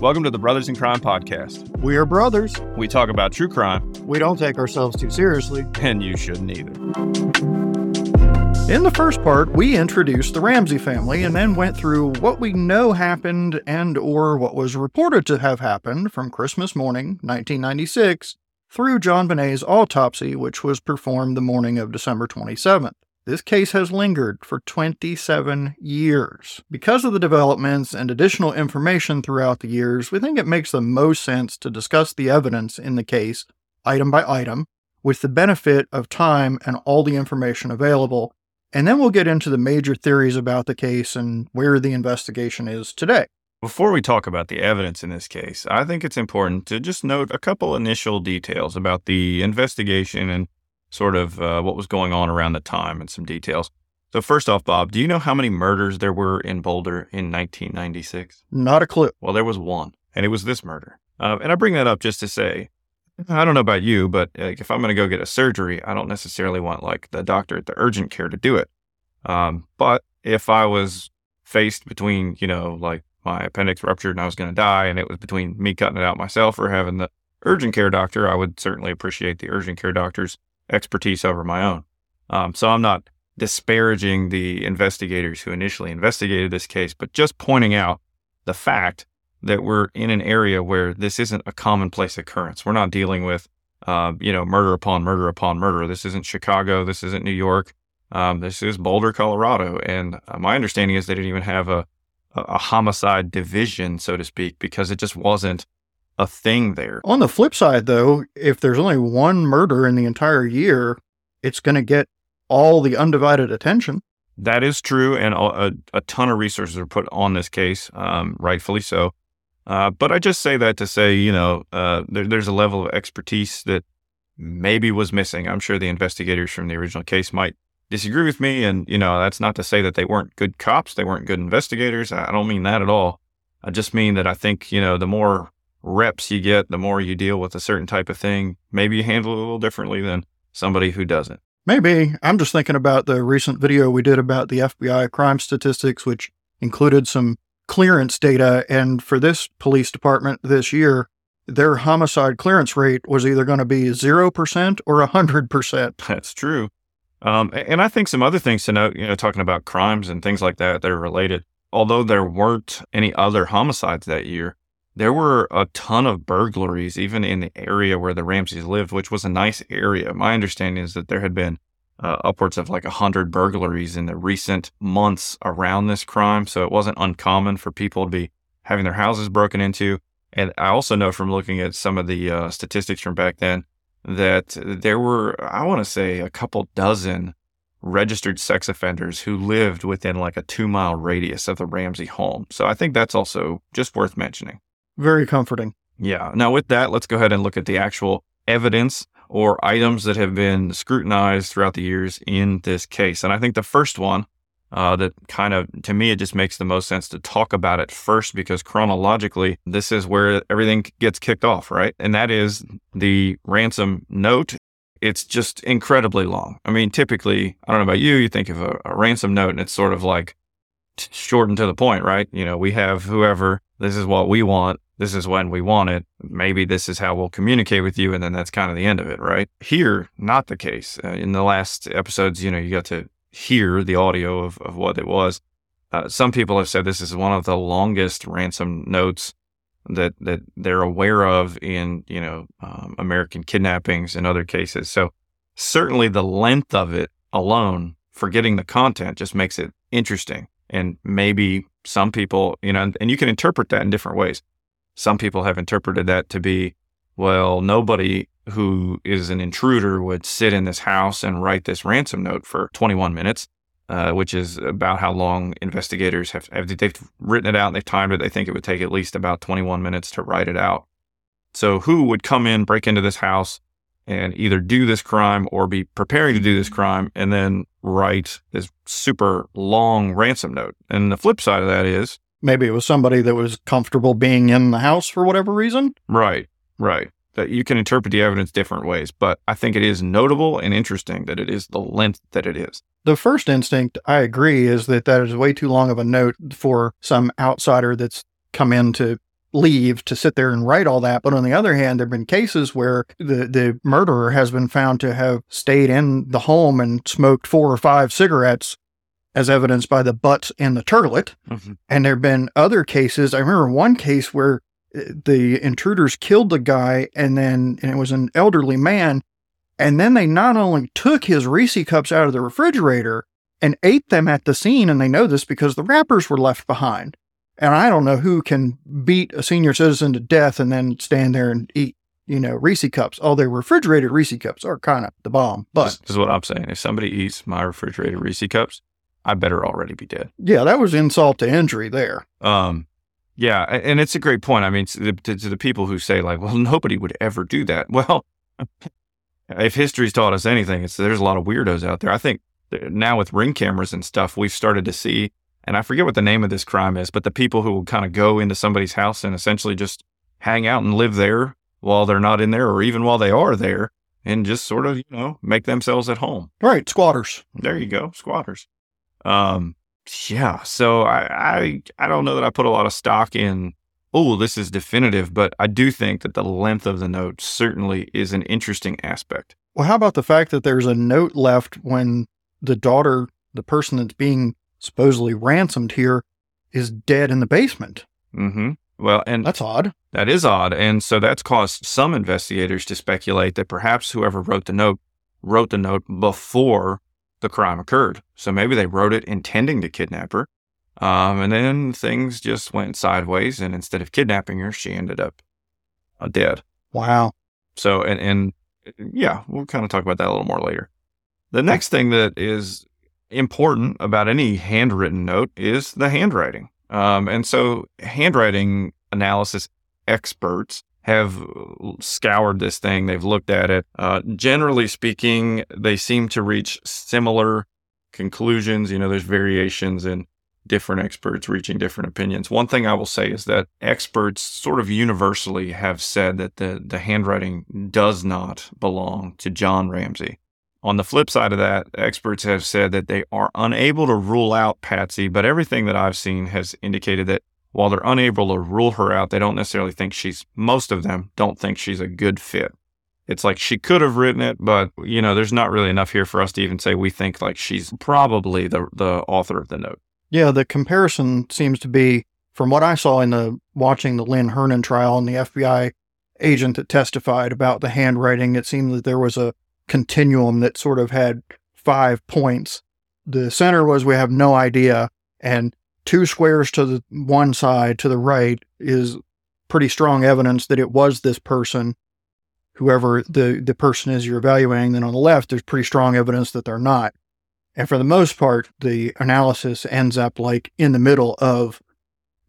Welcome to the Brothers in Crime podcast. We are brothers. We talk about true crime, We don't take ourselves too seriously. and you shouldn't either. In the first part, we introduced the Ramsey family and then went through what we know happened and or what was reported to have happened from Christmas morning 1996 through JonBenét's autopsy which was performed the morning of December 27th. This case has lingered for 27 years. Because of the developments and additional information throughout the years, we think it makes the most sense to discuss the evidence in the case item by item with the benefit of time and all the information available and then we'll get into the major theories about the case and where the investigation is today. Before we talk about the evidence in this case, I think it's important to just note a couple initial details about the investigation and sort of uh, what was going on around the time and some details. So, first off, Bob, do you know how many murders there were in Boulder in 1996? Not a clue. Well, there was one, and it was this murder. Uh, and I bring that up just to say, I don't know about you, but like, if I'm going to go get a surgery, I don't necessarily want like the doctor at the urgent care to do it. Um, but if I was faced between, you know, like my appendix ruptured and I was going to die, and it was between me cutting it out myself or having the urgent care doctor, I would certainly appreciate the urgent care doctor's expertise over my own. Um, so I'm not disparaging the investigators who initially investigated this case, but just pointing out the fact that we're in an area where this isn't a commonplace occurrence. We're not dealing with, uh, you know, murder upon murder upon murder. This isn't Chicago. This isn't New York. Um, this is Boulder, Colorado. And uh, my understanding is they didn't even have a, a, a homicide division, so to speak, because it just wasn't a thing there. On the flip side, though, if there's only one murder in the entire year, it's going to get all the undivided attention. That is true, and a, a, a ton of resources are put on this case, um, rightfully so. Uh, but I just say that to say, you know, uh, there, there's a level of expertise that maybe was missing. I'm sure the investigators from the original case might disagree with me, and you know, that's not to say that they weren't good cops, they weren't good investigators. I don't mean that at all. I just mean that I think you know, the more reps you get, the more you deal with a certain type of thing. Maybe you handle it a little differently than somebody who doesn't. Maybe. I'm just thinking about the recent video we did about the FBI crime statistics, which included some clearance data. And for this police department this year, their homicide clearance rate was either going to be 0% or 100%. That's true. Um, and I think some other things to note, you know, talking about crimes and things like that that are related. Although there weren't any other homicides that year, there were a ton of burglaries, even in the area where the Ramseys lived, which was a nice area. My understanding is that there had been uh, upwards of like 100 burglaries in the recent months around this crime. So it wasn't uncommon for people to be having their houses broken into. And I also know from looking at some of the uh, statistics from back then that there were, I want to say, a couple dozen registered sex offenders who lived within like a two mile radius of the Ramsey home. So I think that's also just worth mentioning. Very comforting. Yeah. Now, with that, let's go ahead and look at the actual evidence or items that have been scrutinized throughout the years in this case. And I think the first one uh, that kind of, to me, it just makes the most sense to talk about it first because chronologically, this is where everything gets kicked off, right? And that is the ransom note. It's just incredibly long. I mean, typically, I don't know about you, you think of a, a ransom note and it's sort of like t- short to the point, right? You know, we have whoever, this is what we want, this is when we want it. Maybe this is how we'll communicate with you. And then that's kind of the end of it, right? Here, not the case. Uh, in the last episodes, you know, you got to hear the audio of, of what it was. Uh, some people have said this is one of the longest ransom notes that, that they're aware of in, you know, um, American kidnappings and other cases. So certainly the length of it alone, forgetting the content just makes it interesting. And maybe some people, you know, and, and you can interpret that in different ways some people have interpreted that to be, well, nobody who is an intruder would sit in this house and write this ransom note for 21 minutes, uh, which is about how long investigators have, have they've written it out and they've timed it. They think it would take at least about 21 minutes to write it out. So who would come in, break into this house, and either do this crime or be preparing to do this crime and then write this super long ransom note? And the flip side of that is Maybe it was somebody that was comfortable being in the house for whatever reason. Right, right. That you can interpret the evidence different ways, but I think it is notable and interesting that it is the length that it is. The first instinct, I agree, is that that is way too long of a note for some outsider that's come in to leave to sit there and write all that. But on the other hand, there have been cases where the, the murderer has been found to have stayed in the home and smoked four or five cigarettes, as evidenced by the butts and the turlet. Mhm. And there have been other cases. I remember one case where uh, the intruders killed the guy and then and it was an elderly man. And then they not only took his Reese cups out of the refrigerator and ate them at the scene, and they know this because the wrappers were left behind. And I don't know who can beat a senior citizen to death and then stand there and eat, you know, Reese cups. Although refrigerated Reese cups are kind of the bomb. But This, this is what I'm saying. If somebody eats my refrigerated Reese cups, I better already be dead. yeah, that was insult to injury there. Um, yeah, and it's a great point. I mean, to the, to, to the people who say like, "Well, nobody would ever do that." Well, if history's taught us anything, it's there's a lot of weirdos out there. I think now with ring cameras and stuff, we've started to see, and I forget what the name of this crime is, but the people who will kind of go into somebody's house and essentially just hang out and live there while they're not in there, or even while they are there, and just sort of you know make themselves at home. Right, squatters. There you go, squatters. Um, yeah. So I, I, I don't know that I put a lot of stock in. Oh, this is definitive, but I do think that the length of the note certainly is an interesting aspect. Well, how about the fact that there's a note left when the daughter, the person that's being supposedly ransomed here, is dead in the basement? Mm-hmm. Well, and That's odd. that is odd, and so that's caused some investigators to speculate that perhaps whoever wrote the note wrote the note before the crime occurred. So maybe they wrote it intending to kidnap her. Um, and then things just went sideways, and instead of kidnapping her, she ended up uh, dead. Wow. So, and, and yeah, we'll kind of talk about that a little more later. The next thing that is important about any handwritten note is the handwriting. Um, and so, handwriting analysis experts have scoured this thing, they've looked at it. Uh, generally speaking, they seem to reach similar conclusions. You know, there's variations in different experts reaching different opinions. One thing I will say is that experts sort of universally have said that the, the handwriting does not belong to John Ramsey. On the flip side of that, experts have said that they are unable to rule out Patsy, but everything that I've seen has indicated that while they're unable to rule her out, they don't necessarily think she's, most of them don't think she's a good fit. It's like she could have written it, but you know, there's not really enough here for us to even say we think like she's probably the the author of the note. Yeah, the comparison seems to be from what I saw in the watching the Lynn Hernan trial and the FBI agent that testified about the handwriting. It seemed that there was a continuum that sort of had five points. The center was we have no idea, and two squares to the one side to the right is pretty strong evidence that it was this person, whoever the, the person is you're evaluating. Then on the left, there's pretty strong evidence that they're not. And for the most part, the analysis ends up like in the middle of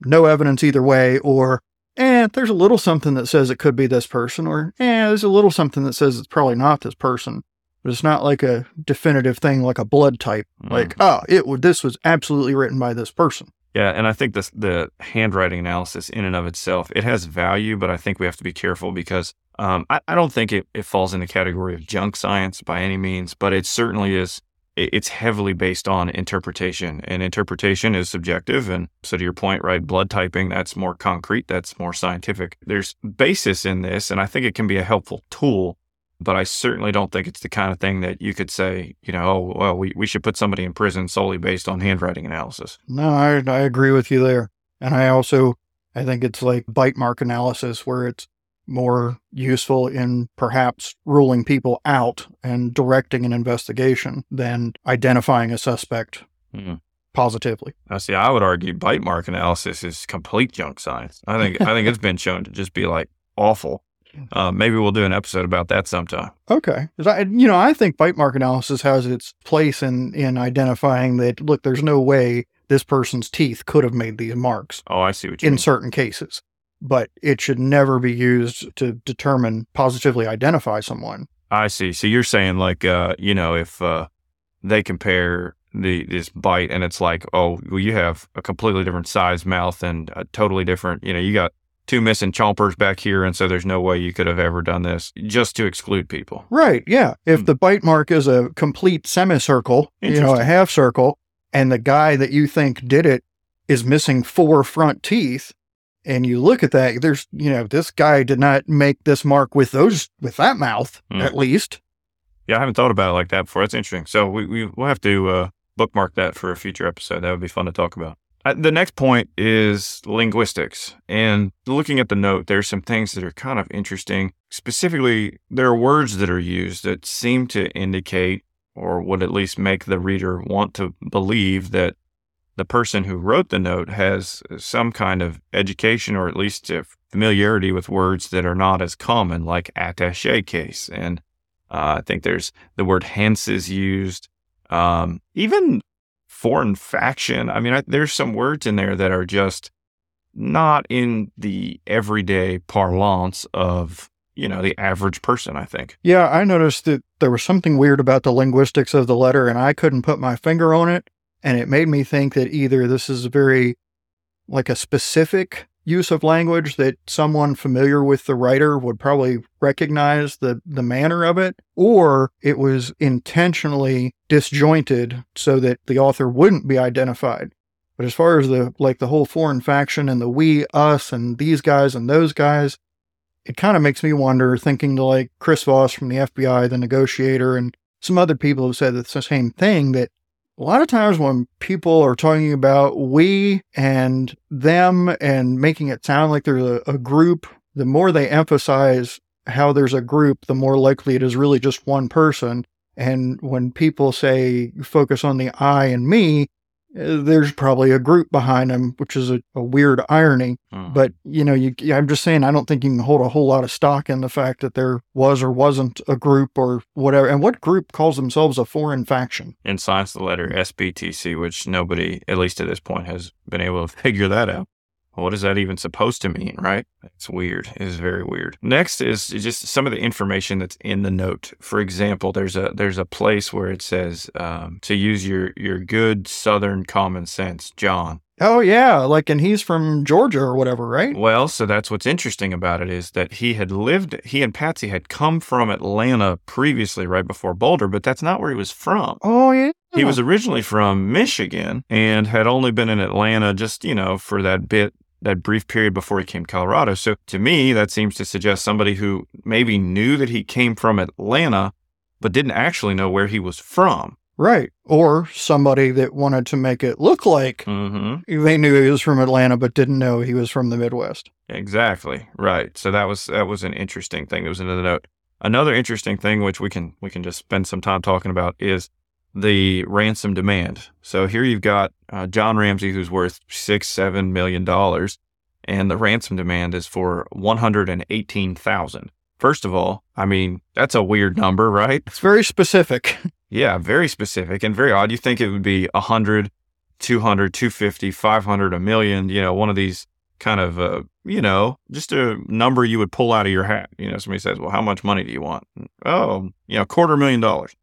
no evidence either way, or eh, there's a little something that says it could be this person, or eh, there's a little something that says it's probably not this person. But it's not like a definitive thing like a blood type. Like, oh, it would this was absolutely written by this person. Yeah, and I think this the handwriting analysis in and of itself it has value, but I think we have to be careful because um, I, I don't think it, it falls in the category of junk science by any means, but it certainly is. it- It's heavily based on interpretation, and interpretation is subjective. And so, to your point, right, blood typing that's more concrete, that's more scientific. There's basis in this, and I think it can be a helpful tool. But I certainly don't think it's the kind of thing that you could say, you know, oh, well, we, we should put somebody in prison solely based on handwriting analysis. No, I, I agree with you there. And I also, I think it's like bite mark analysis where it's more useful in perhaps ruling people out and directing an investigation than identifying a suspect Hmm. positively. Now, see, I would argue bite mark analysis is complete junk science. I think I think it's been shown to just be like awful. Uh, maybe we'll do an episode about that sometime. Okay. I, you know, I think bite mark analysis has its place in, in identifying that, look, there's no way this person's teeth could have made these marks Oh, I see what you in mean. certain cases. But it should never be used to determine, positively identify someone. I see. So you're saying like, uh, you know, if uh, they compare the this bite and it's like, oh, well, you have a completely different size mouth and a totally different, you know, you got two missing chompers back here, and so there's no way you could have ever done this just to exclude people. Right. Yeah. If Hmm. the bite mark is a complete semicircle, you know, a half circle, and the guy that you think did it is missing four front teeth, and you look at that, there's, you know, this guy did not make this mark with those, with that mouth, Mm. at least. Yeah, I haven't thought about it like that before. That's interesting. So we, we we'll have to uh, bookmark that for a future episode. That would be fun to talk about. The next point is linguistics. And looking at the note, there's some things that are kind of interesting. Specifically, there are words that are used that seem to indicate or would at least make the reader want to believe that the person who wrote the note has some kind of education or at least familiarity with words that are not as common, like attache case. And uh, I think there's the word hence is used. Um, even foreign faction. I mean, I, there's some words in there that are just not in the everyday parlance of, you know, the average person, I think. Yeah, I noticed that there was something weird about the linguistics of the letter, and I couldn't put my finger on it. And it made me think that either this is very, like a specific use of language that someone familiar with the writer would probably recognize the, the manner of it, or it was intentionally disjointed so that the author wouldn't be identified. But as far as the like the whole foreign faction and the we, us, and these guys and those guys, it kind of makes me wonder, thinking to like Chris Voss from the FBI, the negotiator, and some other people have said the same thing that a lot of times when people are talking about we and them and making it sound like there's a, a group, the more they emphasize how there's a group, the more likely it is really just one person. And when people say focus on the I and me, there's probably a group behind them, which is a, a weird irony. Mm. But you know, you, I'm just saying, I don't think you can hold a whole lot of stock in the fact that there was or wasn't a group or whatever. And what group calls themselves a foreign faction? and signs the letter SBTC, which nobody, at least at this point, has been able to figure that out. What is that even supposed to mean, right? It's weird. It is very weird. Next is just some of the information that's in the note. For example, there's a there's a place where it says um, to use your your good Southern common sense, John. Oh yeah, like and he's from Georgia or whatever, right? Well, so that's what's interesting about it is that he had lived, he and Patsy had come from Atlanta previously, right before Boulder, but that's not where he was from. Oh yeah. He was originally from Michigan and had only been in Atlanta just, you know, for that bit, that brief period before he came to Colorado. So to me, that seems to suggest somebody who maybe knew that he came from Atlanta, but didn't actually know where he was from. right. Or somebody that wanted to make it look like Mm-hmm. they knew he was from Atlanta but didn't know he was from the Midwest. Exactly. Right. So that was that was an interesting thing that was in the note. Another interesting thing, which we can we can just spend some time talking about, is the ransom demand. So here you've got uh, John Ramsey, who's worth six seven million dollars, and the ransom demand is for one hundred and eighteen thousand. First of all, I mean that's a weird number, right? It's very specific. Yeah, very specific and very odd. You think it would be 100, 200, 250, 500, a million, you know, one of these kind of, uh, you know, just a number you would pull out of your hat. You know, somebody says, well, how much money do you want? Oh, you know, quarter million dollars.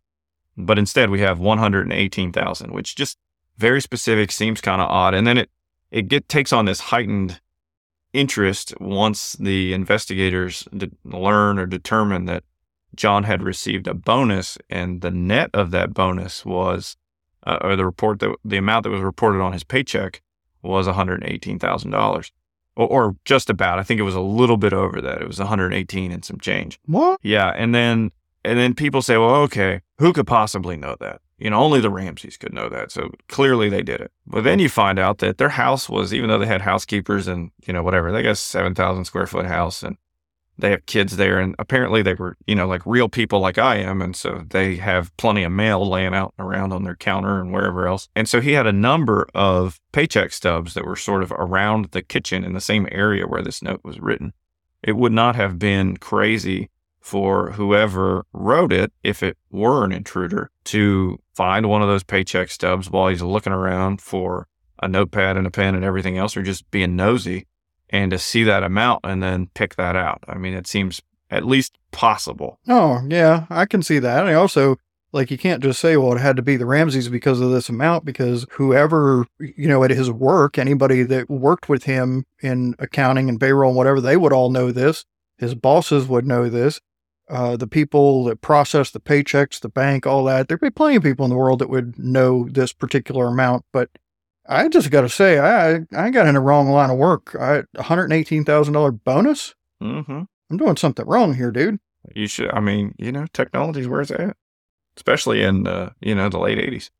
But instead we have 118,000, which just very specific, seems kind of odd. And then it, it get, takes on this heightened interest once the investigators de- learn or determine that John had received a bonus, and the net of that bonus was, uh, or the report that the amount that was reported on his paycheck was one hundred eighteen thousand dollars, or, just about. I think it was a little bit over that. It was one hundred eighteen and some change. what? Yeah, and then and then people say, well, okay, who could possibly know that? You know, only the Ramseys could know that. So clearly they did it. But then you find out that their house was, even though they had housekeepers and you know whatever, they got a seven thousand square foot house and they have kids there and apparently they were you know like real people like i am and so they have plenty of mail laying out around on their counter and wherever else and so he had a number of paycheck stubs that were sort of around the kitchen in the same area where this note was written it would not have been crazy for whoever wrote it if it were an intruder to find one of those paycheck stubs while he's looking around for a notepad and a pen and everything else or just being nosy and to see that amount and then pick that out. I mean, it seems at least possible. Oh, yeah, I can see that. And also, like, you can't just say, well, it had to be the Ramseys because of this amount, because whoever, you know, at his work, anybody that worked with him in accounting and payroll and whatever, they would all know this. His bosses would know this. Uh, the people that process the paychecks, the bank, all that. There'd be plenty of people in the world that would know this particular amount. But I just got to say, I I got in the wrong line of work. I $118,000 bonus? Mm-hmm. I'm doing something wrong here, dude. You should. I mean, you know, technology's where it's at, especially in uh, you know the late '80s.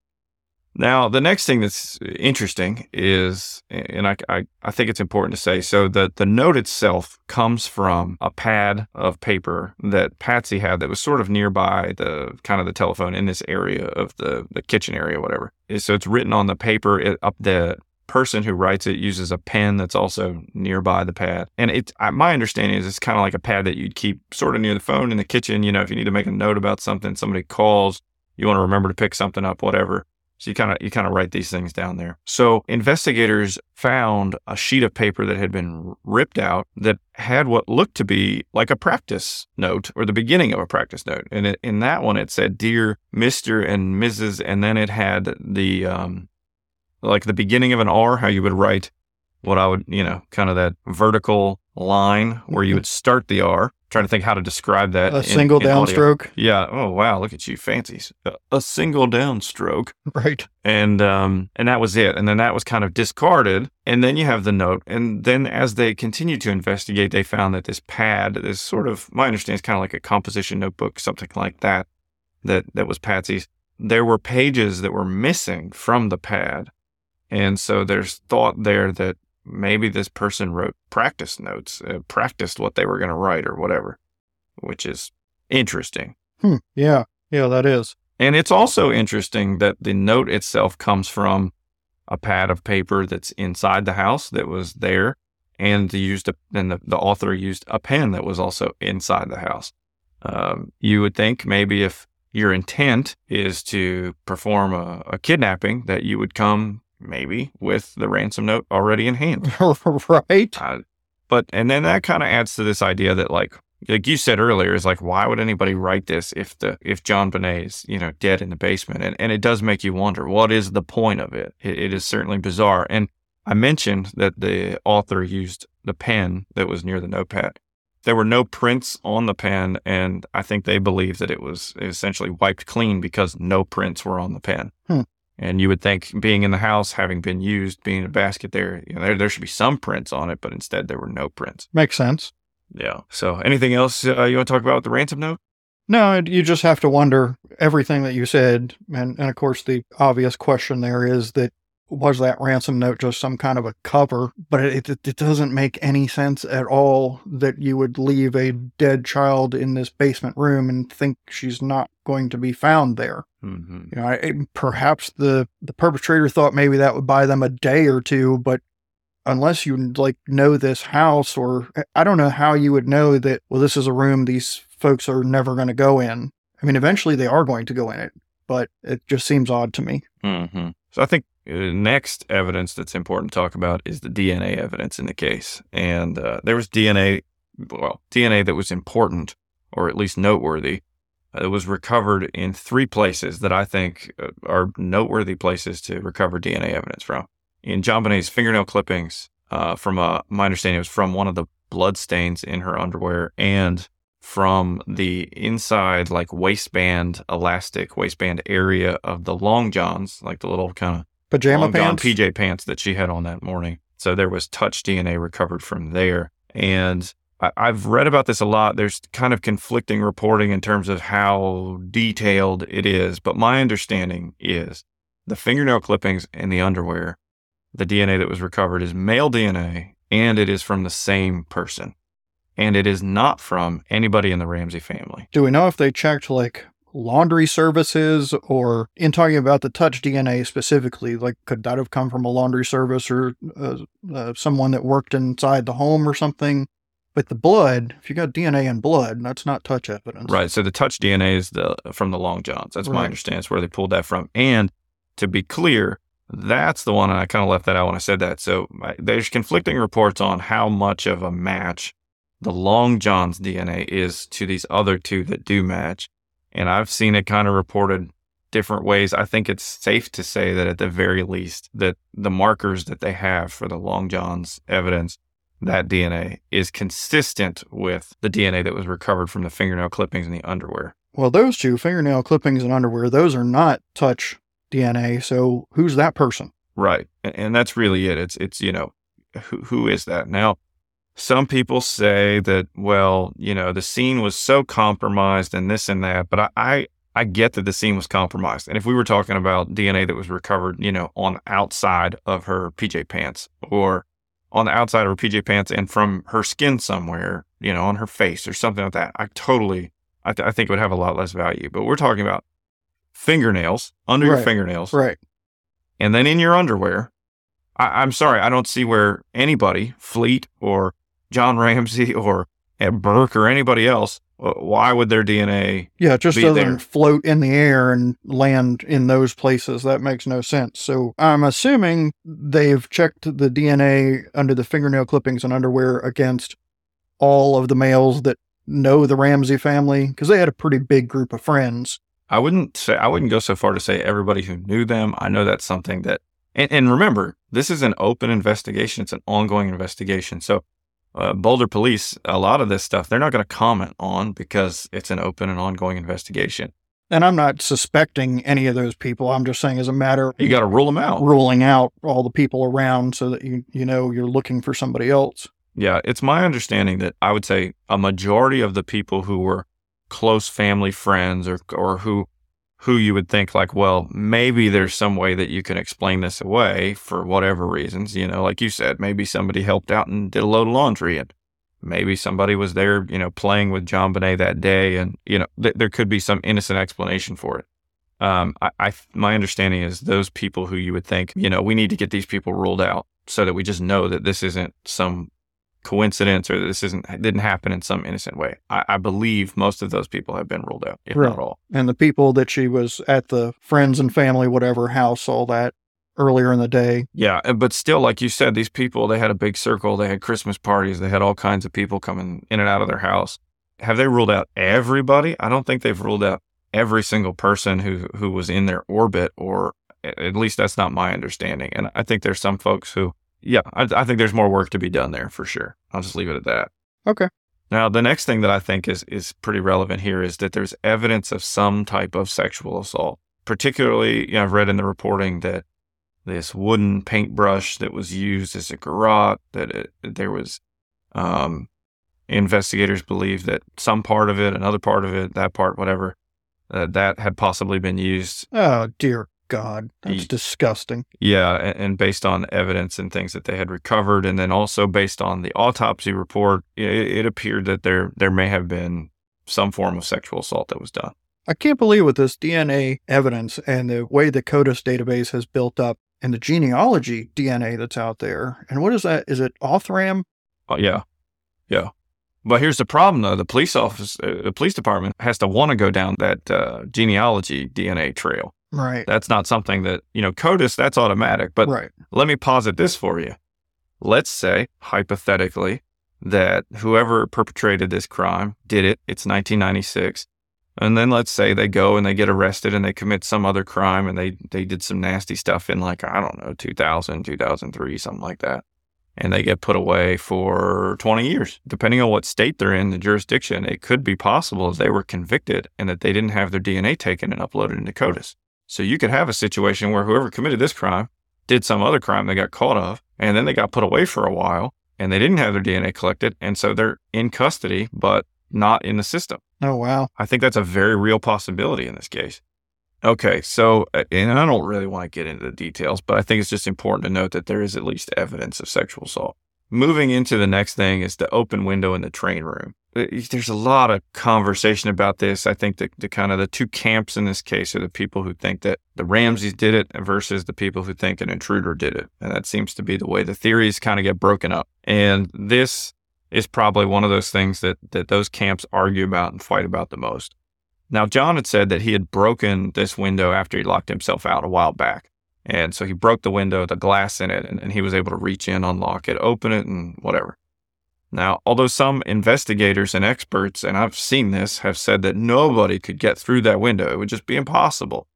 Now, the next thing that's interesting is, and I, I, I, think it's important to say, so the, the note itself comes from a pad of paper that Patsy had that was sort of nearby the kind of the telephone in this area of the, the kitchen area, whatever. So it's written on the paper. It, up the person who writes it uses a pen that's also nearby the pad. And it, my understanding is it's kind of like a pad that you'd keep sort of near the phone in the kitchen. You know, if you need to make a note about something, somebody calls, you want to remember to pick something up, whatever so you kind of you kind of write these things down there. So investigators found a sheet of paper that had been ripped out that had what looked to be like a practice note or the beginning of a practice note. And it, in that one, it said "Dear Mister and Mrs." and then it had the um, like the beginning of an R, how you would write what I would you know kind of that vertical line where you would start the R trying to think how to describe that. A in, single in downstroke. Yeah. Oh wow, look at you, fancies. A, a single downstroke. Right. And um and that was it. And then that was kind of discarded. And then you have the note. And then as they continued to investigate, they found that this pad, this sort of my understanding is kind of like a composition notebook, something like that, that that was Patsy's. There were pages that were missing from the pad. And so there's thought there that maybe this person wrote practice notes, uh, practiced what they were going to write or whatever, which is interesting. Hmm. Yeah. Yeah, that is. And it's also interesting that the note itself comes from a pad of paper that's inside the house that was there, and used a, and the, the author used a pen that was also inside the house. Um, you would think maybe if your intent is to perform a, a kidnapping, that you would come maybe with the ransom note already in hand. right. Uh, but, and then that kind of adds to this idea that, like, like you said earlier, is like, why would anybody write this if the if JonBenét is you know dead in the basement? And and it does make you wonder what is the point of it. It, it is certainly bizarre. And I mentioned that the author used the pen that was near the notepad. There were no prints on the pen, and I think they believe that it was essentially wiped clean because no prints were on the pen. Hmm. And you would think being in the house, having been used, being a basket there, you know, there, there should be some prints on it, but instead there were no prints. Makes sense. Yeah. So anything else uh, you want to talk about with the ransom note? No, you just have to wonder everything that you said. And, and of course, the obvious question there is that was that ransom note just some kind of a cover? But it, it, it, doesn't make any sense at all that you would leave a dead child in this basement room and think she's not going to be found there. Mm-hmm. You know, I, perhaps the the perpetrator thought maybe that would buy them a day or two, but unless you like know this house or I don't know how you would know that well this is a room these folks are never going to go in. I mean, eventually they are going to go in it, but it just seems odd to me. Mm-hmm. So I think uh, next evidence that's important to talk about is the DNA evidence in the case. And uh, there was DNA, well, DNA that was important or at least noteworthy. It was recovered in three places that I think uh, are noteworthy places to recover DNA evidence from. In John JonBenét's fingernail clippings, uh, from a, my understanding, it was from one of the blood stains in her underwear and from the inside, like waistband, elastic waistband area of the long johns, like the little kind of pajama pants, PJ pants that she had on that morning. So there was touch DNA recovered from there. And I've read about this a lot. There's kind of conflicting reporting in terms of how detailed it is. But my understanding is the fingernail clippings and the underwear, the DNA that was recovered is male DNA and it is from the same person. And it is not from anybody in the Ramsey family. Do we know if they checked like laundry services or in talking about the touch DNA specifically, like could that have come from a laundry service or uh, uh, someone that worked inside the home or something? But the blood, if you got DNA in blood, that's not touch evidence. Right. So the touch DNA is the from the long johns. That's right. my understanding. It's where they pulled that from. And to be clear, that's the one, and I kind of left that out when I said that. So there's conflicting reports on how much of a match the long johns DNA is to these other two that do match. And I've seen it kind of reported different ways. I think it's safe to say that at the very least, that the markers that they have for the Long John's evidence, that DNA is consistent with the DNA that was recovered from the fingernail clippings in the underwear. Well, those two fingernail clippings and underwear, those are not touch DNA. So who's that person? Right. And, and that's really it. It's, it's, you know, who, who is that? Now, some people say that, well, you know, the scene was so compromised and this and that, but I, I, I get that the scene was compromised. And if we were talking about DNA that was recovered, you know, on the outside of her PJ pants or on the outside of her PJ pants and from her skin somewhere, you know, on her face or something like that, I totally, I, th- I think it would have a lot less value. But we're talking about fingernails under Right. your fingernails Right. and then in your underwear. I, I'm sorry, I don't see where anybody, Fleet or John Ramsey or Ed Burke or anybody else, Uh, why would their DNA? Yeah, it just doesn't there. float in the air and land in those places. That makes no sense. So I'm assuming they've checked the DNA under the fingernail clippings and underwear against all of the males that know the Ramsey family because they had a pretty big group of friends. I wouldn't say I wouldn't go so far to say everybody who knew them. I know that's something that, and, and remember, this is an open investigation. It's an ongoing investigation. So, uh, Boulder Police, a lot of this stuff they're not going to comment on because it's an open and ongoing investigation. And I'm not suspecting any of those people. I'm just saying, as a matter You got to rule them out. ruling out all the people around so that you you know you're looking for somebody else. Yeah, it's my understanding that I would say a majority of the people who were close family friends or or who who you would think like, well, maybe there's some way that you can explain this away for whatever reasons, you know, like you said, maybe somebody helped out and did a load of laundry and maybe somebody was there, you know, playing with JonBenét that day and, you know, th- there could be some innocent explanation for it. Um, I, I, my understanding is those people who you would think, you know, we need to get these people ruled out so that we just know that this isn't some coincidence or this isn't didn't happen in some innocent way. I, I believe most of those people have been ruled out, if Right. not all. And the people that she was at the friends and family, whatever house, all that earlier in the day. Yeah, uh, but still, like you said, these people they had a big circle. They had Christmas parties. They had all kinds of people coming in and out of their house. Have they ruled out everybody? I don't think they've ruled out every single person who who was in their orbit, or at least that's not my understanding. And I think there's some folks who, yeah, I, I think there's more work to be done there for sure. I'll just leave it at that. Okay. Now, the next thing that I think is is pretty relevant here is that there's evidence of some type of sexual assault. Particularly, you know, I've read in the reporting that this wooden paintbrush that was used as a garrote, that it, there was, um, investigators believe that some part of it, another part of it, that part, whatever, uh, that had possibly been used Oh, dear God. That's Ye- disgusting. yeah, a- and based on evidence and things that they had recovered, and then also based on the autopsy report, it, it appeared that there there may have been some form of sexual assault that was done. I can't believe with this DNA evidence and the way the CODIS database has built up and the genealogy DNA that's out there. And what is that? Is it Othram? Uh, yeah, yeah. But here's the problem, though: the police office, uh, the police department has to want to go down that uh, genealogy DNA trail. Right. That's not something that you know. CODIS, that's automatic. But right. let me posit this for you. Let's say, hypothetically, that whoever perpetrated this crime did it. It's 1996. And then let's say they go and they get arrested and they commit some other crime and they, they did some nasty stuff in like, I don't know, 2000, 2003, something like that. And they get put away for 20 years. Depending on what state they're in, the jurisdiction, it could be possible that they were convicted and that they didn't have their DNA taken and uploaded into CODIS. So you could have a situation where whoever committed this crime did some other crime they got caught of, and then they got put away for a while, and they didn't have their DNA collected, and so they're in custody but not in the system. Oh, wow. I think that's a very real possibility in this case. Okay, so uh, and I don't really want to get into the details, but I think it's just important to note that there is at least evidence of sexual assault. Moving into the next thing is the open window in the train room. Uh, There's a lot of conversation about this. I think the, the kind of the two camps in this case are the people who think that the Ramseys did it versus the people who think an intruder did it. And that seems to be the way the theories kind of get broken up. And this is probably one of those things that that those camps argue about and fight about the most. Now, John had said that he had broken this window after he locked himself out a while back. And so he broke the window, the glass in it, and, and he was able to reach in, unlock it, open it, and whatever. Now, although some investigators and experts, and I've seen this, have said that nobody could get through that window, it would just be impossible.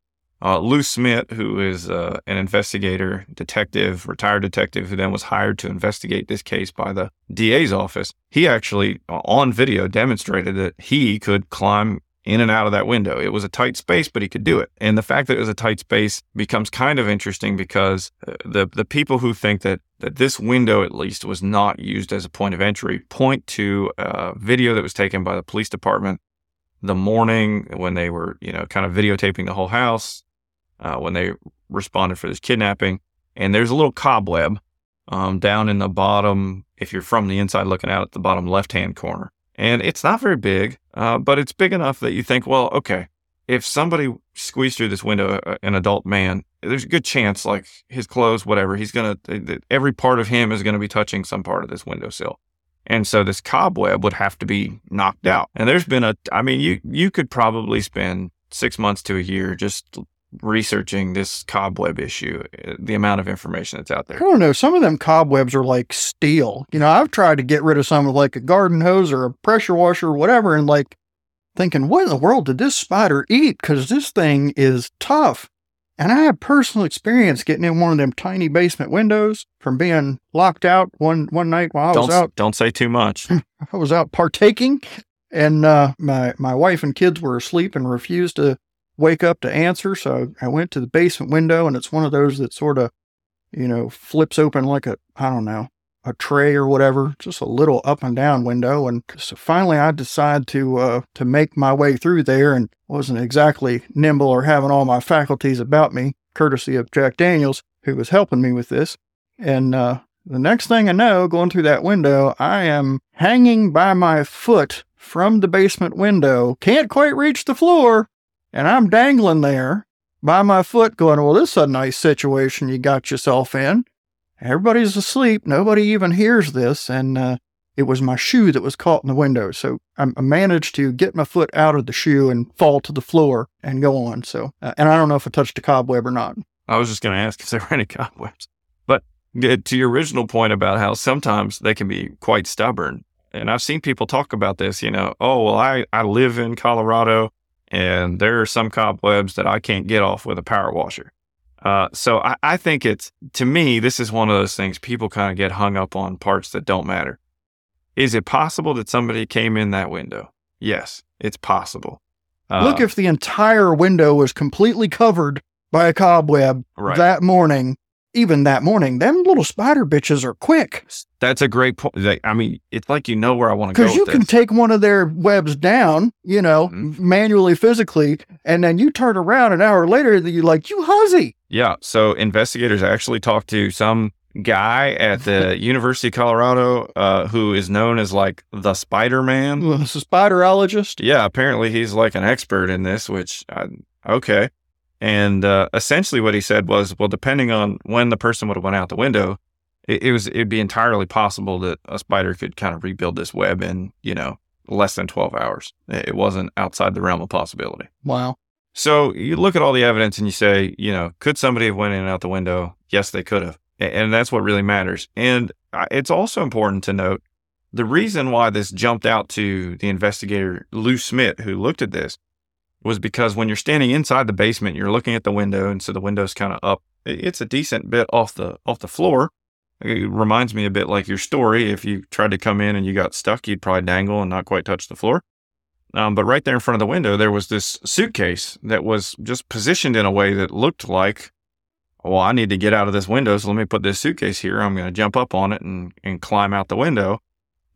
Uh, Lou Smit, who is uh, an investigator, detective, retired detective, who then was hired to investigate this case by the DA's office, he actually, uh, on video, demonstrated that he could climb in and out of that window. It was a tight space, but he could do it. And the fact that it was a tight space becomes kind of interesting because uh, the the people who think that that this window at least was not used as a point of entry point to a video that was taken by the police department the morning when they were, you know, kind of videotaping the whole house uh, when they responded for this kidnapping. And there's a little cobweb um, down in the bottom, if you're from the inside looking out at the bottom left hand corner. And it's not very big, uh, but it's big enough that you think, well, okay, if somebody squeezed through this window, uh, an adult man, there's a good chance, like his clothes, whatever, he's going to, every part of him is going to be touching some part of this windowsill. And so this cobweb would have to be knocked out. And there's been a, I mean, you, you could probably spend six months to a year just researching this cobweb issue, uh, the amount of information that's out there. I don't know. Some of them cobwebs are like steel. You know, I've tried to get rid of some with like a garden hose or a pressure washer or whatever, and like thinking, what in the world did this spider eat? Because this thing is tough. And I had personal experience getting in one of them tiny basement windows from being locked out one one night while I don't, was out. Don't say too much. I was out partaking, and uh, my my wife and kids were asleep and refused to wake up to answer. So I went to the basement window, and it's one of those that sort of, you know, flips open like a, I don't know, a tray or whatever, just a little up and down window. And so finally I decide to, uh, to make my way through there and wasn't exactly nimble or having all my faculties about me, courtesy of Jack Daniels, who was helping me with this. And, uh, the next thing I know, going through that window, I am hanging by my foot from the basement window, can't quite reach the floor, and I'm dangling there by my foot going, well, this is a nice situation you got yourself in. Everybody's asleep. Nobody even hears this. And uh, it was my shoe that was caught in the window. So I, managed to get my foot out of the shoe and fall to the floor and go on. So, uh, and I don't know if I touched a cobweb or not. I was just going to ask if there were any cobwebs. But to your original point about how sometimes they can be quite stubborn. And I've seen people talk about this, you know, oh, well, I, I live in Colorado and there are some cobwebs that I can't get off with a power washer. Uh, so I, I, think it's to me, this is one of those things people kind of get hung up on parts that don't matter. Is it possible that somebody came in that window? Yes, it's possible. Uh, Look, if the entire window was completely covered by a cobweb right. that morning, even that morning, them little spider bitches are quick. That's a great point. I mean, it's like you know where I want to go. Because you can this. take one of their webs down, you know, mm-hmm. manually, physically, and then you turn around an hour later, and you're like, you huzzy. Yeah. So investigators actually talked to some guy at the University of Colorado uh, who is known as like the Spider Man. The spiderologist. Yeah. Apparently, he's like an expert in this. Which, I, okay. And uh, essentially, what he said was, well, depending on when the person would have went out the window, it, it was it'd be entirely possible that a spider could kind of rebuild this web in you know less than twelve hours. It wasn't outside the realm of possibility. Wow. So you look at all the evidence and you say, you know, could somebody have went in and out the window? Yes, they could have, and that's what really matters. And uh, it's also important to note the reason why this jumped out to the investigator Lou Smit, who looked at this, was because when you're standing inside the basement, you're looking at the window, and so the window's kind of up. It's a decent bit off the off the floor. It reminds me a bit like your story. If you tried to come in and you got stuck, you'd probably dangle and not quite touch the floor. Um, but right there in front of the window, there was this suitcase that was just positioned in a way that looked like, well, I need to get out of this window, so let me put this suitcase here. I'm going to jump up on it and, and climb out the window.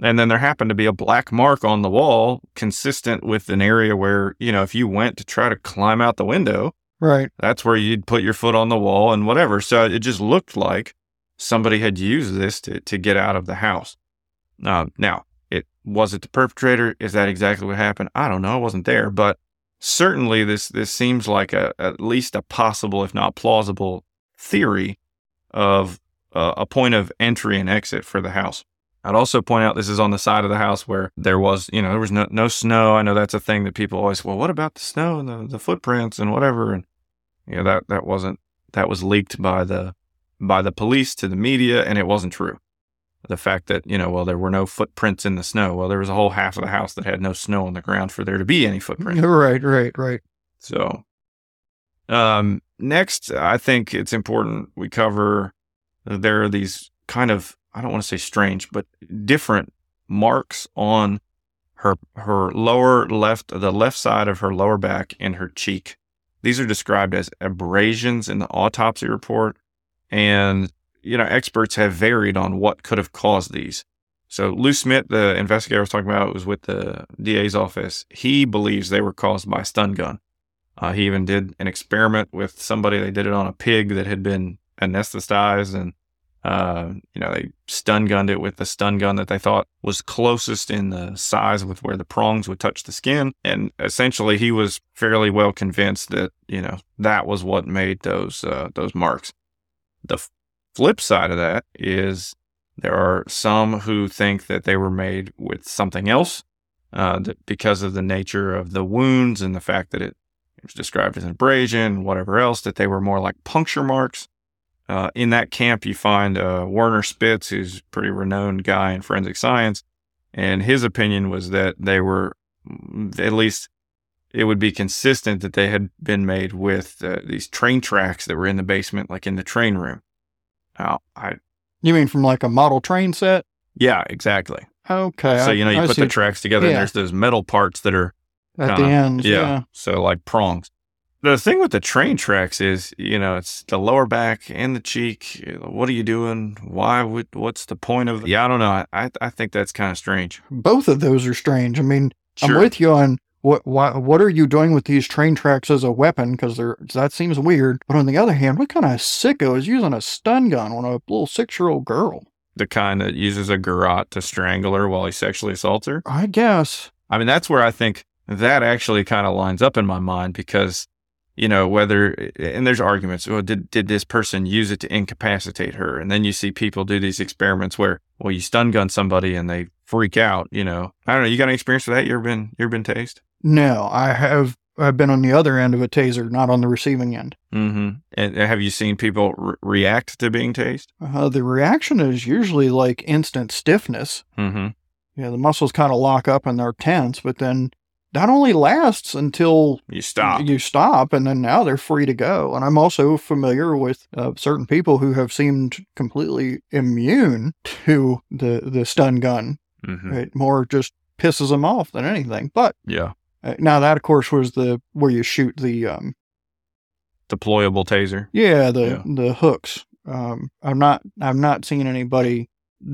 And then there happened to be a black mark on the wall consistent with an area where, you know, if you went to try to climb out the window, right, that's where you'd put your foot on the wall and whatever. So it just looked like somebody had used this to, to get out of the house. Uh, now, it was it the perpetrator? Is that exactly what happened? I don't know. I wasn't there, but certainly this this seems like a at least a possible, if not plausible, theory of uh, a point of entry and exit for the house. I'd also point out this is on the side of the house where there was, you know, there was no, no snow. I know that's a thing that people always, well, what about the snow and the, the footprints and whatever? And, you know, that, that wasn't, that was leaked by the, by the police to the media and it wasn't true. The fact that, you know, well, there were no footprints in the snow. Well, there was a whole half of the house that had no snow on the ground for there to be any footprints. Right, right, right. So, um, next, I think it's important we cover there are these kind of I don't want to say strange, but different marks on her her lower left, the left side of her lower back, and her cheek. These are described as abrasions in the autopsy report, and you know experts have varied on what could have caused these. So Lou Smit, the investigator I was talking about, was with the DA's office. He believes they were caused by stun gun. Uh, he even did an experiment with somebody. They did it on a pig that had been anesthetized, and uh, you know they stun gunned it with the stun gun that they thought was closest in the size with where the prongs would touch the skin. And essentially, he was fairly well convinced that you know that was what made those uh, those marks. The flip side of that is there are some who think that they were made with something else uh, because of the nature of the wounds and the fact that it was described as an abrasion, whatever else, that they were more like puncture marks. Uh, in that camp, you find uh, Werner Spitz, who's a pretty renowned guy in forensic science, and his opinion was that they were, mm, at least, it would be consistent that they had been made with uh, these train tracks that were in the basement, like in the train room. Now, I You mean from like a model train set? yeah, exactly. Okay. So you know, you I put see. the tracks together, and there's those metal parts that are at the kinda- ends. yeah. Yeah. So like prongs. The thing with the train tracks is, you know, it's the lower back and the cheek. What are you doing? Why would? What's the point of? Yeah, I don't know. I I, think that's kind of strange. Both of those are strange. I mean, I'm with you on what why, what are you doing with these train tracks as a weapon? Because they're that seems weird. But on the other hand, what kind of sicko is using a stun gun on a little six year old girl? The kind that uses a garrote to strangle her while he sexually assaults her. I guess. I mean, that's where I think that actually kind of lines up in my mind because, you know, whether and there's arguments. Well, did did this person use it to incapacitate her? And then you see people do these experiments where, well, you stun gun somebody and they freak out. You know, I don't know. You got any experience with that? You ever been you ever been tased? No, I have. I've been on the other end of a taser, not on the receiving end. Mm-hmm. And have you seen people re- react to being tased? Uh, the reaction is usually like instant stiffness. Mm-hmm. Yeah, the muscles kind of lock up and they're tense, but then that only lasts until You stop. you stop, and then now they're free to go. And I'm also familiar with uh, certain people who have seemed completely immune to the the stun gun. Mm-hmm. It more just pisses them off than anything. But Yeah. uh, now that, of course, was the where you shoot the um Deployable taser. yeah the Yeah. the hooks. Um, I'm not I've not seen anybody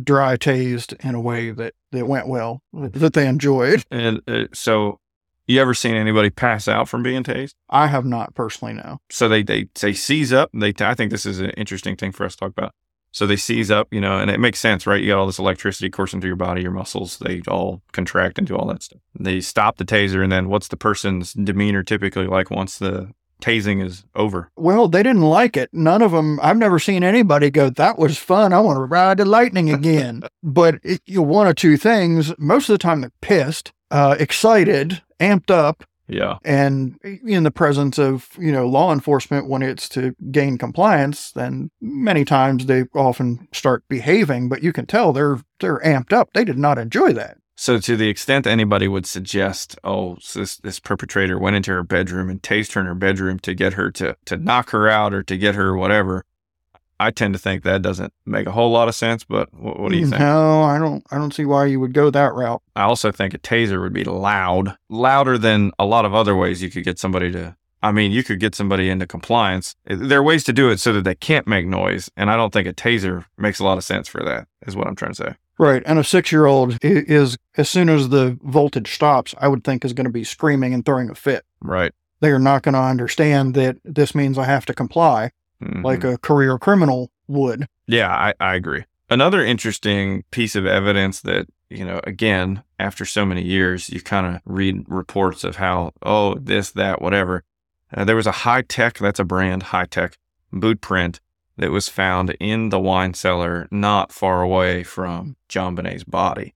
dry tased in a way that that went well that they enjoyed. And uh, so, you ever seen anybody pass out from being tased? I have not personally. No. so they they they seize up. They I think this is an interesting thing for us to talk about. So they seize up, you know, and it makes sense, right? You got all this electricity coursing through your body, your muscles, they all contract and do all that stuff. They stop the taser, and then what's the person's demeanor typically like once the tasing is over? Well, they didn't like it. None of them. I've never seen anybody go, "That was fun. I want to ride the lightning again." but it, you know, one or two things. Most of the time, they're pissed, uh, excited, amped up, Yeah, and in the presence of you know law enforcement when it's to gain compliance. Then many times they often start behaving, but you can tell they're they're amped up. They did not enjoy that. So, to the extent anybody would suggest, oh, this this perpetrator went into her bedroom and tased her in her bedroom to get her to to knock her out or to get her whatever, I tend to think that doesn't make a whole lot of sense. But what, what do you think? No, I don't. I don't see why you would go that route. I also think a taser would be loud, louder than a lot of other ways you could get somebody to. I mean, you could get somebody into compliance. Eh, there are ways to do it so that they can't make noise, and I don't think a taser makes a lot of sense for that. Is what I'm trying to say. Right. And a six year old is, as soon as the voltage stops, I would think is going to be screaming and throwing a fit. Right. They are not going to understand that this means I have to comply Mhm. like a career criminal would. Yeah, I, I agree. Another interesting piece of evidence that, you know, again, after so many years, you kind of read reports of how, oh, this, that, whatever. Uh, there was a Hi-Tec, that's a brand, Hi-Tec boot print that was found in the wine cellar not far away from JonBenét's body.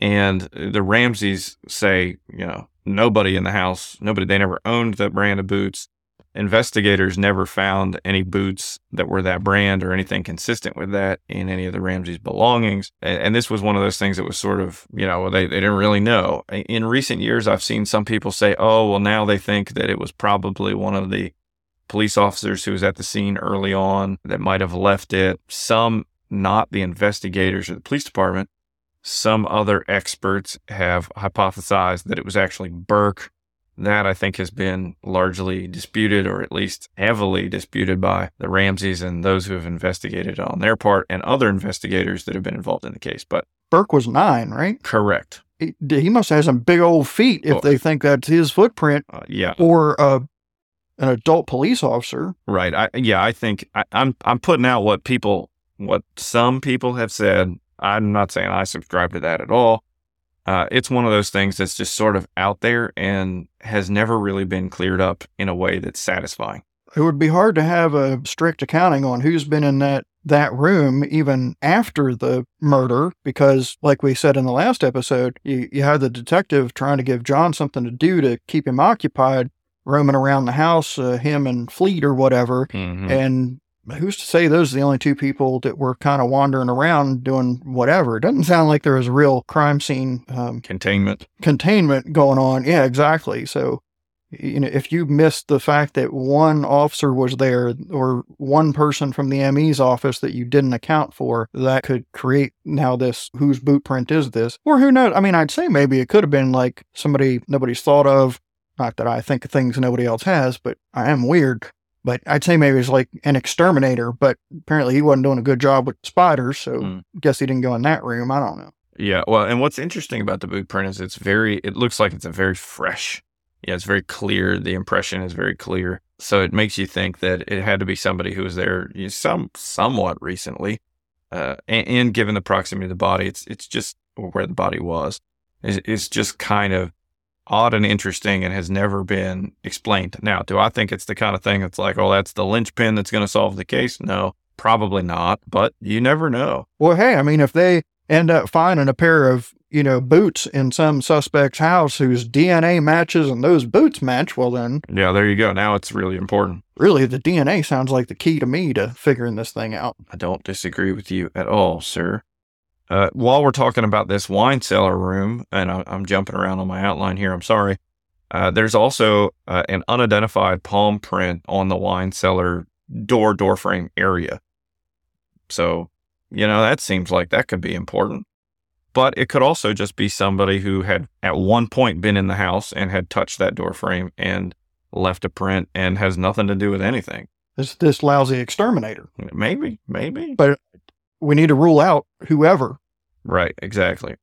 And the Ramseys say, you know, nobody in the house, nobody, they never owned that brand of boots investigators never found any boots that were that brand or anything consistent with that in any of the Ramsey's belongings. And, and this was one of those things that was sort of, you know, they, they didn't really know. In recent years, I've seen some people say, oh, well, now they think that it was probably one of the police officers who was at the scene early on that might have left it. Some, not the investigators or the police department, Some other experts have hypothesized that it was actually Burke. That I think has been largely disputed, or at least heavily disputed by the Ramseys and those who have investigated on their part and other investigators that have been involved in the case. But Burke was nine, right? correct. He, he must have some big old feet if Oh. they think that's his footprint Uh, yeah. or uh, an adult police officer. Right. I yeah, I think I, I'm I'm putting out what people what some people have said. I'm not saying I subscribe to that at all. Uh, it's one of those things that's just sort of out there and has never really been cleared up in a way that's satisfying. It would be hard to have a strict accounting on who's been in that that room even after the murder because like we said in the last episode you, you had the detective trying to give john something to do to keep him occupied roaming around the house uh, him and Fleet or whatever Mhm. and who's to say those are the only two people that were kind of wandering around doing whatever it doesn't sound like there was a real crime scene um, Containment. containment going on. Yeah, exactly. So, you know, if you missed the fact that one officer was there or one person from the ME's office that you didn't account for, that could create now this whose boot print is this? Or who knows? I mean, I'd say maybe it could have been like somebody nobody's thought of. Not that I think of things nobody else has, but I am weird. But I'd say maybe it's like an exterminator, but apparently he wasn't doing a good job with spiders, so Mm. guess he didn't go in that room. I don't know. Yeah. Well, and what's interesting about the boot print is it's very. It looks like it's a very fresh. Yeah, it's very clear. The impression is very clear. So it makes you think that it had to be somebody who was there some somewhat recently, uh, and, and given the proximity of the body, it's it's just where the body was. It's, it's just kind of odd and interesting, and has never been explained. Now, do I think it's the kind of thing that's like, oh, that's the linchpin that's going to solve the case? No, probably not. But you never know. Well, hey, I mean, if they end up finding a pair of, you know, boots in some suspect's house whose DNA matches and those boots match, well, then Yeah, there you go. Now it's really important. really the DNA sounds like the key to me to figuring this thing out. I don't disagree with you at all, sir. Uh, while we're talking about this wine cellar room, and I, I'm jumping around on my outline here, I'm sorry. Uh, there's also uh, an unidentified palm print on the wine cellar door door frame area. So, you know, that seems like that could be important. But it could also just be somebody who had at one point been in the house and had touched that door frame and left a print and has nothing to do with anything. This this lousy exterminator. Maybe, maybe. We need to rule out whoever. Right, exactly.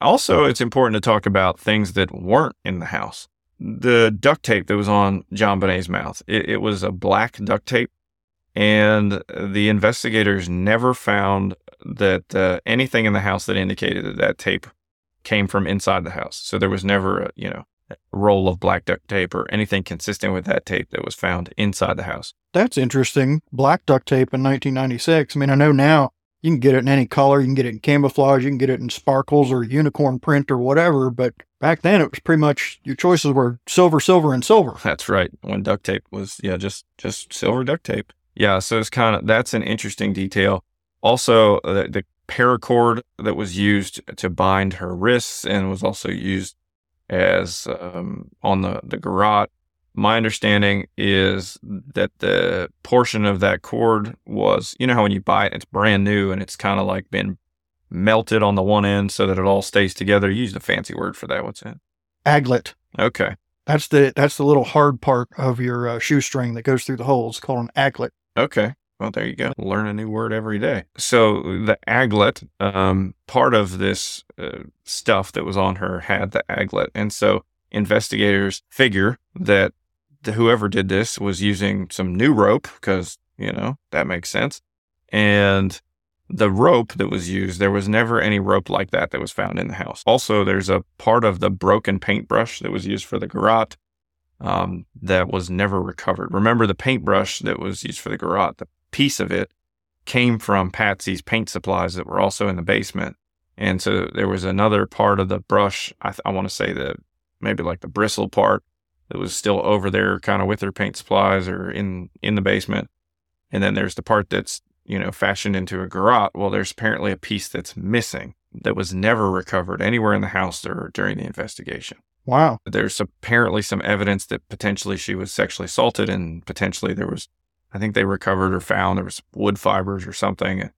Also, it's important to talk about things that weren't in the house. The duct tape that was on JonBenét's mouth, it, it was a black duct tape, and the investigators never found that uh, anything in the house that indicated that that tape came from inside the house. So there was never a, you know, a roll of black duct tape or anything consistent with that tape that was found inside the house. That's interesting. Black duct tape in 1996. I mean, I know now you can get it in any color. You can get it in camouflage. You can get it in sparkles or unicorn print or whatever. But back then, it was pretty much your choices were silver, silver, and silver. That's right. When duct tape was, yeah, just just silver duct tape. Yeah, so it's kind of that's an interesting detail. Also, uh, the, the paracord that was used to bind her wrists and was also used as um, on the the garrote. My understanding is that the portion of that cord was, you know, how when you buy it, it's brand new and it's kind of like been melted on the one end so that it all stays together. You used a fancy word for that. What's it? Aglet. Okay. That's the that's the little hard part of your uh, shoestring that goes through the holes. It's called an aglet. Okay. Well, there you go. Learn a new word every day. So the aglet, um, part of this uh, stuff that was on her had the aglet, and so investigators figure that the, whoever did this was using some new rope because you know that makes sense, and the rope that was used, there was never any rope like that that was found in the house. Also, there's a part of the broken paintbrush that was used for the garrote um, that was never recovered. Remember the paintbrush that was used for the garrote, the piece of it came from Patsy's paint supplies that were also in the basement. And so there was another part of the brush, I, th- I want to say the maybe like the bristle part that was still over there kind of with her paint supplies or in in the basement. And then there's the part that's, you know, fashioned into a garrote. Well, there's apparently a piece that's missing that was never recovered anywhere in the house or during the investigation Wow. there's apparently some evidence that potentially she was sexually assaulted and potentially there was i think they recovered or found there was wood fibers or something that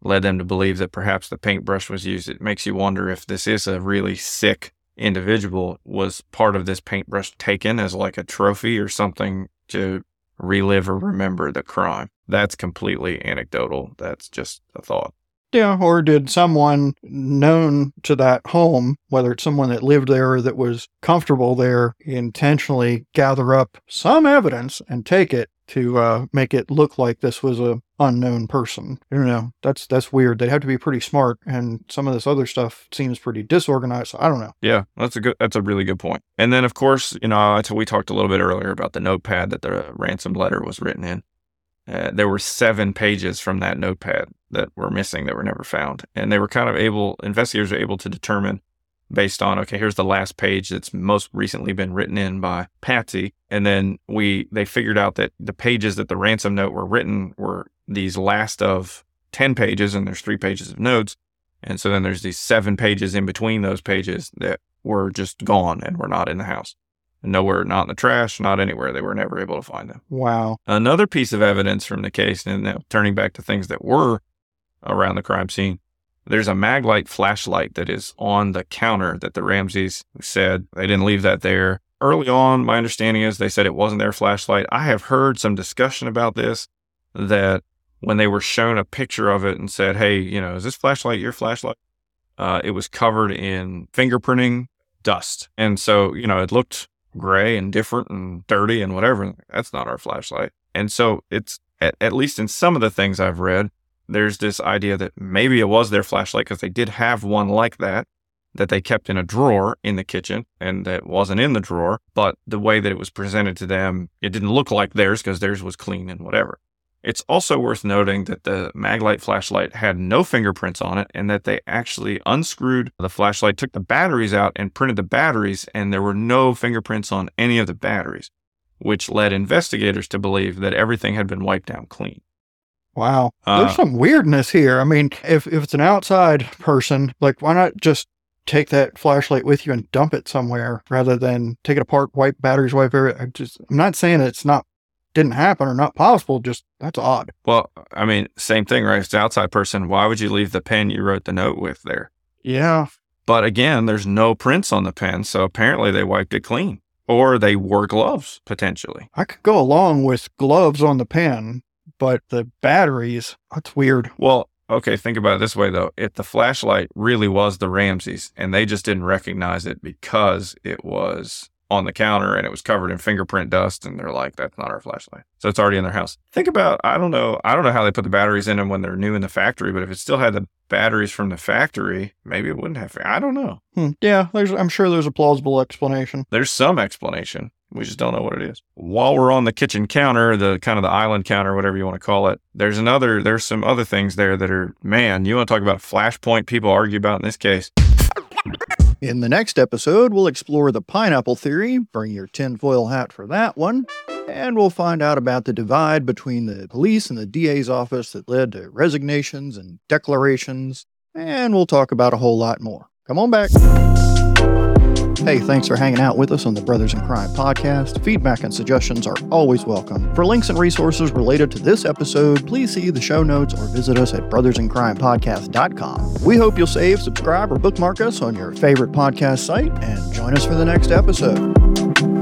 led them to believe that perhaps the paintbrush was used. It makes you wonder if this is a really sick individual. Was part of this paintbrush taken as like a trophy or something to relive or remember the crime? That's completely anecdotal. That's just a thought. Yeah, or did someone known to that home, whether it's someone that lived there or that was comfortable there, intentionally gather up some evidence and take it to uh, make it look like this was a unknown person? Don't know. That's that's weird. They'd have to be pretty smart, and some of this other stuff seems pretty disorganized. So I don't know. Yeah, that's a good. That's a really good point. And then, of course, you know, we talked a little bit earlier about the notepad that the ransom letter was written in. Uh, there were seven pages from that notepad that were missing that were never found. And they were kind of able, investigators were able to determine based on, okay, here's the last page that's most recently been written in by Patsy. And then we, they figured out that the pages that the ransom note were written were these last of 10 pages and there's three pages of notes. And so then there's these seven pages in between those pages that were just gone and were not in the house. Nowhere, not in the trash, not anywhere. They were never able to find them. Wow. Another piece of evidence from the case, and now turning back to things that were around the crime scene, there's a Maglite flashlight that is on the counter that the Ramseys said they didn't leave that there. Early on, my understanding is they said it wasn't their flashlight. I have heard some discussion about this that when they were shown a picture of it and said, hey, you know, is this flashlight your flashlight? Uh, it was covered in fingerprinting dust. And so, you know, it looked gray and different and dirty and whatever. That's not our flashlight. And so it's at, at least in some of the things I've read, there's this idea that maybe it was their flashlight because they did have one like that that they kept in a drawer in the kitchen and that wasn't in the drawer. But the way that it was presented to them, it didn't look like theirs because theirs was clean and whatever. It's also worth noting that the Maglite flashlight had no fingerprints on it and that they actually unscrewed the flashlight, took the batteries out, and printed the batteries, and there were no fingerprints on any of the batteries, which led investigators to believe that everything had been wiped down clean. Wow. Uh, There's some weirdness here. I mean, if, if it's an outside person, like, why not just take that flashlight with you and dump it somewhere rather than take it apart, wipe batteries, wipe everything? I just, I'm not saying it's not didn't happen or not possible. Just that's odd. Well, I mean, same thing, right? It's an outside person. Why would you leave the pen you wrote the note with there? Yeah. But again, there's no prints on the pen. So apparently they wiped it clean or they wore gloves potentially. I could go along with gloves on the pen, but the batteries, that's weird. Well, okay, think about it this way though. If the flashlight really was the Ramseys and they just didn't recognize it because it was on the counter and it was covered in fingerprint dust and they're like that's not our flashlight so it's already in their house think about i don't know i don't know how they put the batteries in them when they're new in the factory but if it still had the batteries from the factory maybe it wouldn't have i don't know hmm. yeah i'm sure there's a plausible explanation there's some explanation we just don't know what it is while we're on the kitchen counter the kind of the island counter whatever you want to call it there's another there's some other things there that are man you want to talk about flashpoint people argue about in this case in the next episode, we'll explore the pineapple theory, bring your tinfoil hat for that one, and we'll find out about the divide between the police and the DA's office that led to resignations and declarations, and we'll talk about a whole lot more. Come on back. Hey, thanks for hanging out with us on the Brothers in Crime podcast. Feedback and suggestions are always welcome. For links and resources related to this episode, please see the show notes or visit us at brothersincrimepodcast.com. We hope you'll save, subscribe, or bookmark us on your favorite podcast site and join us for the next episode.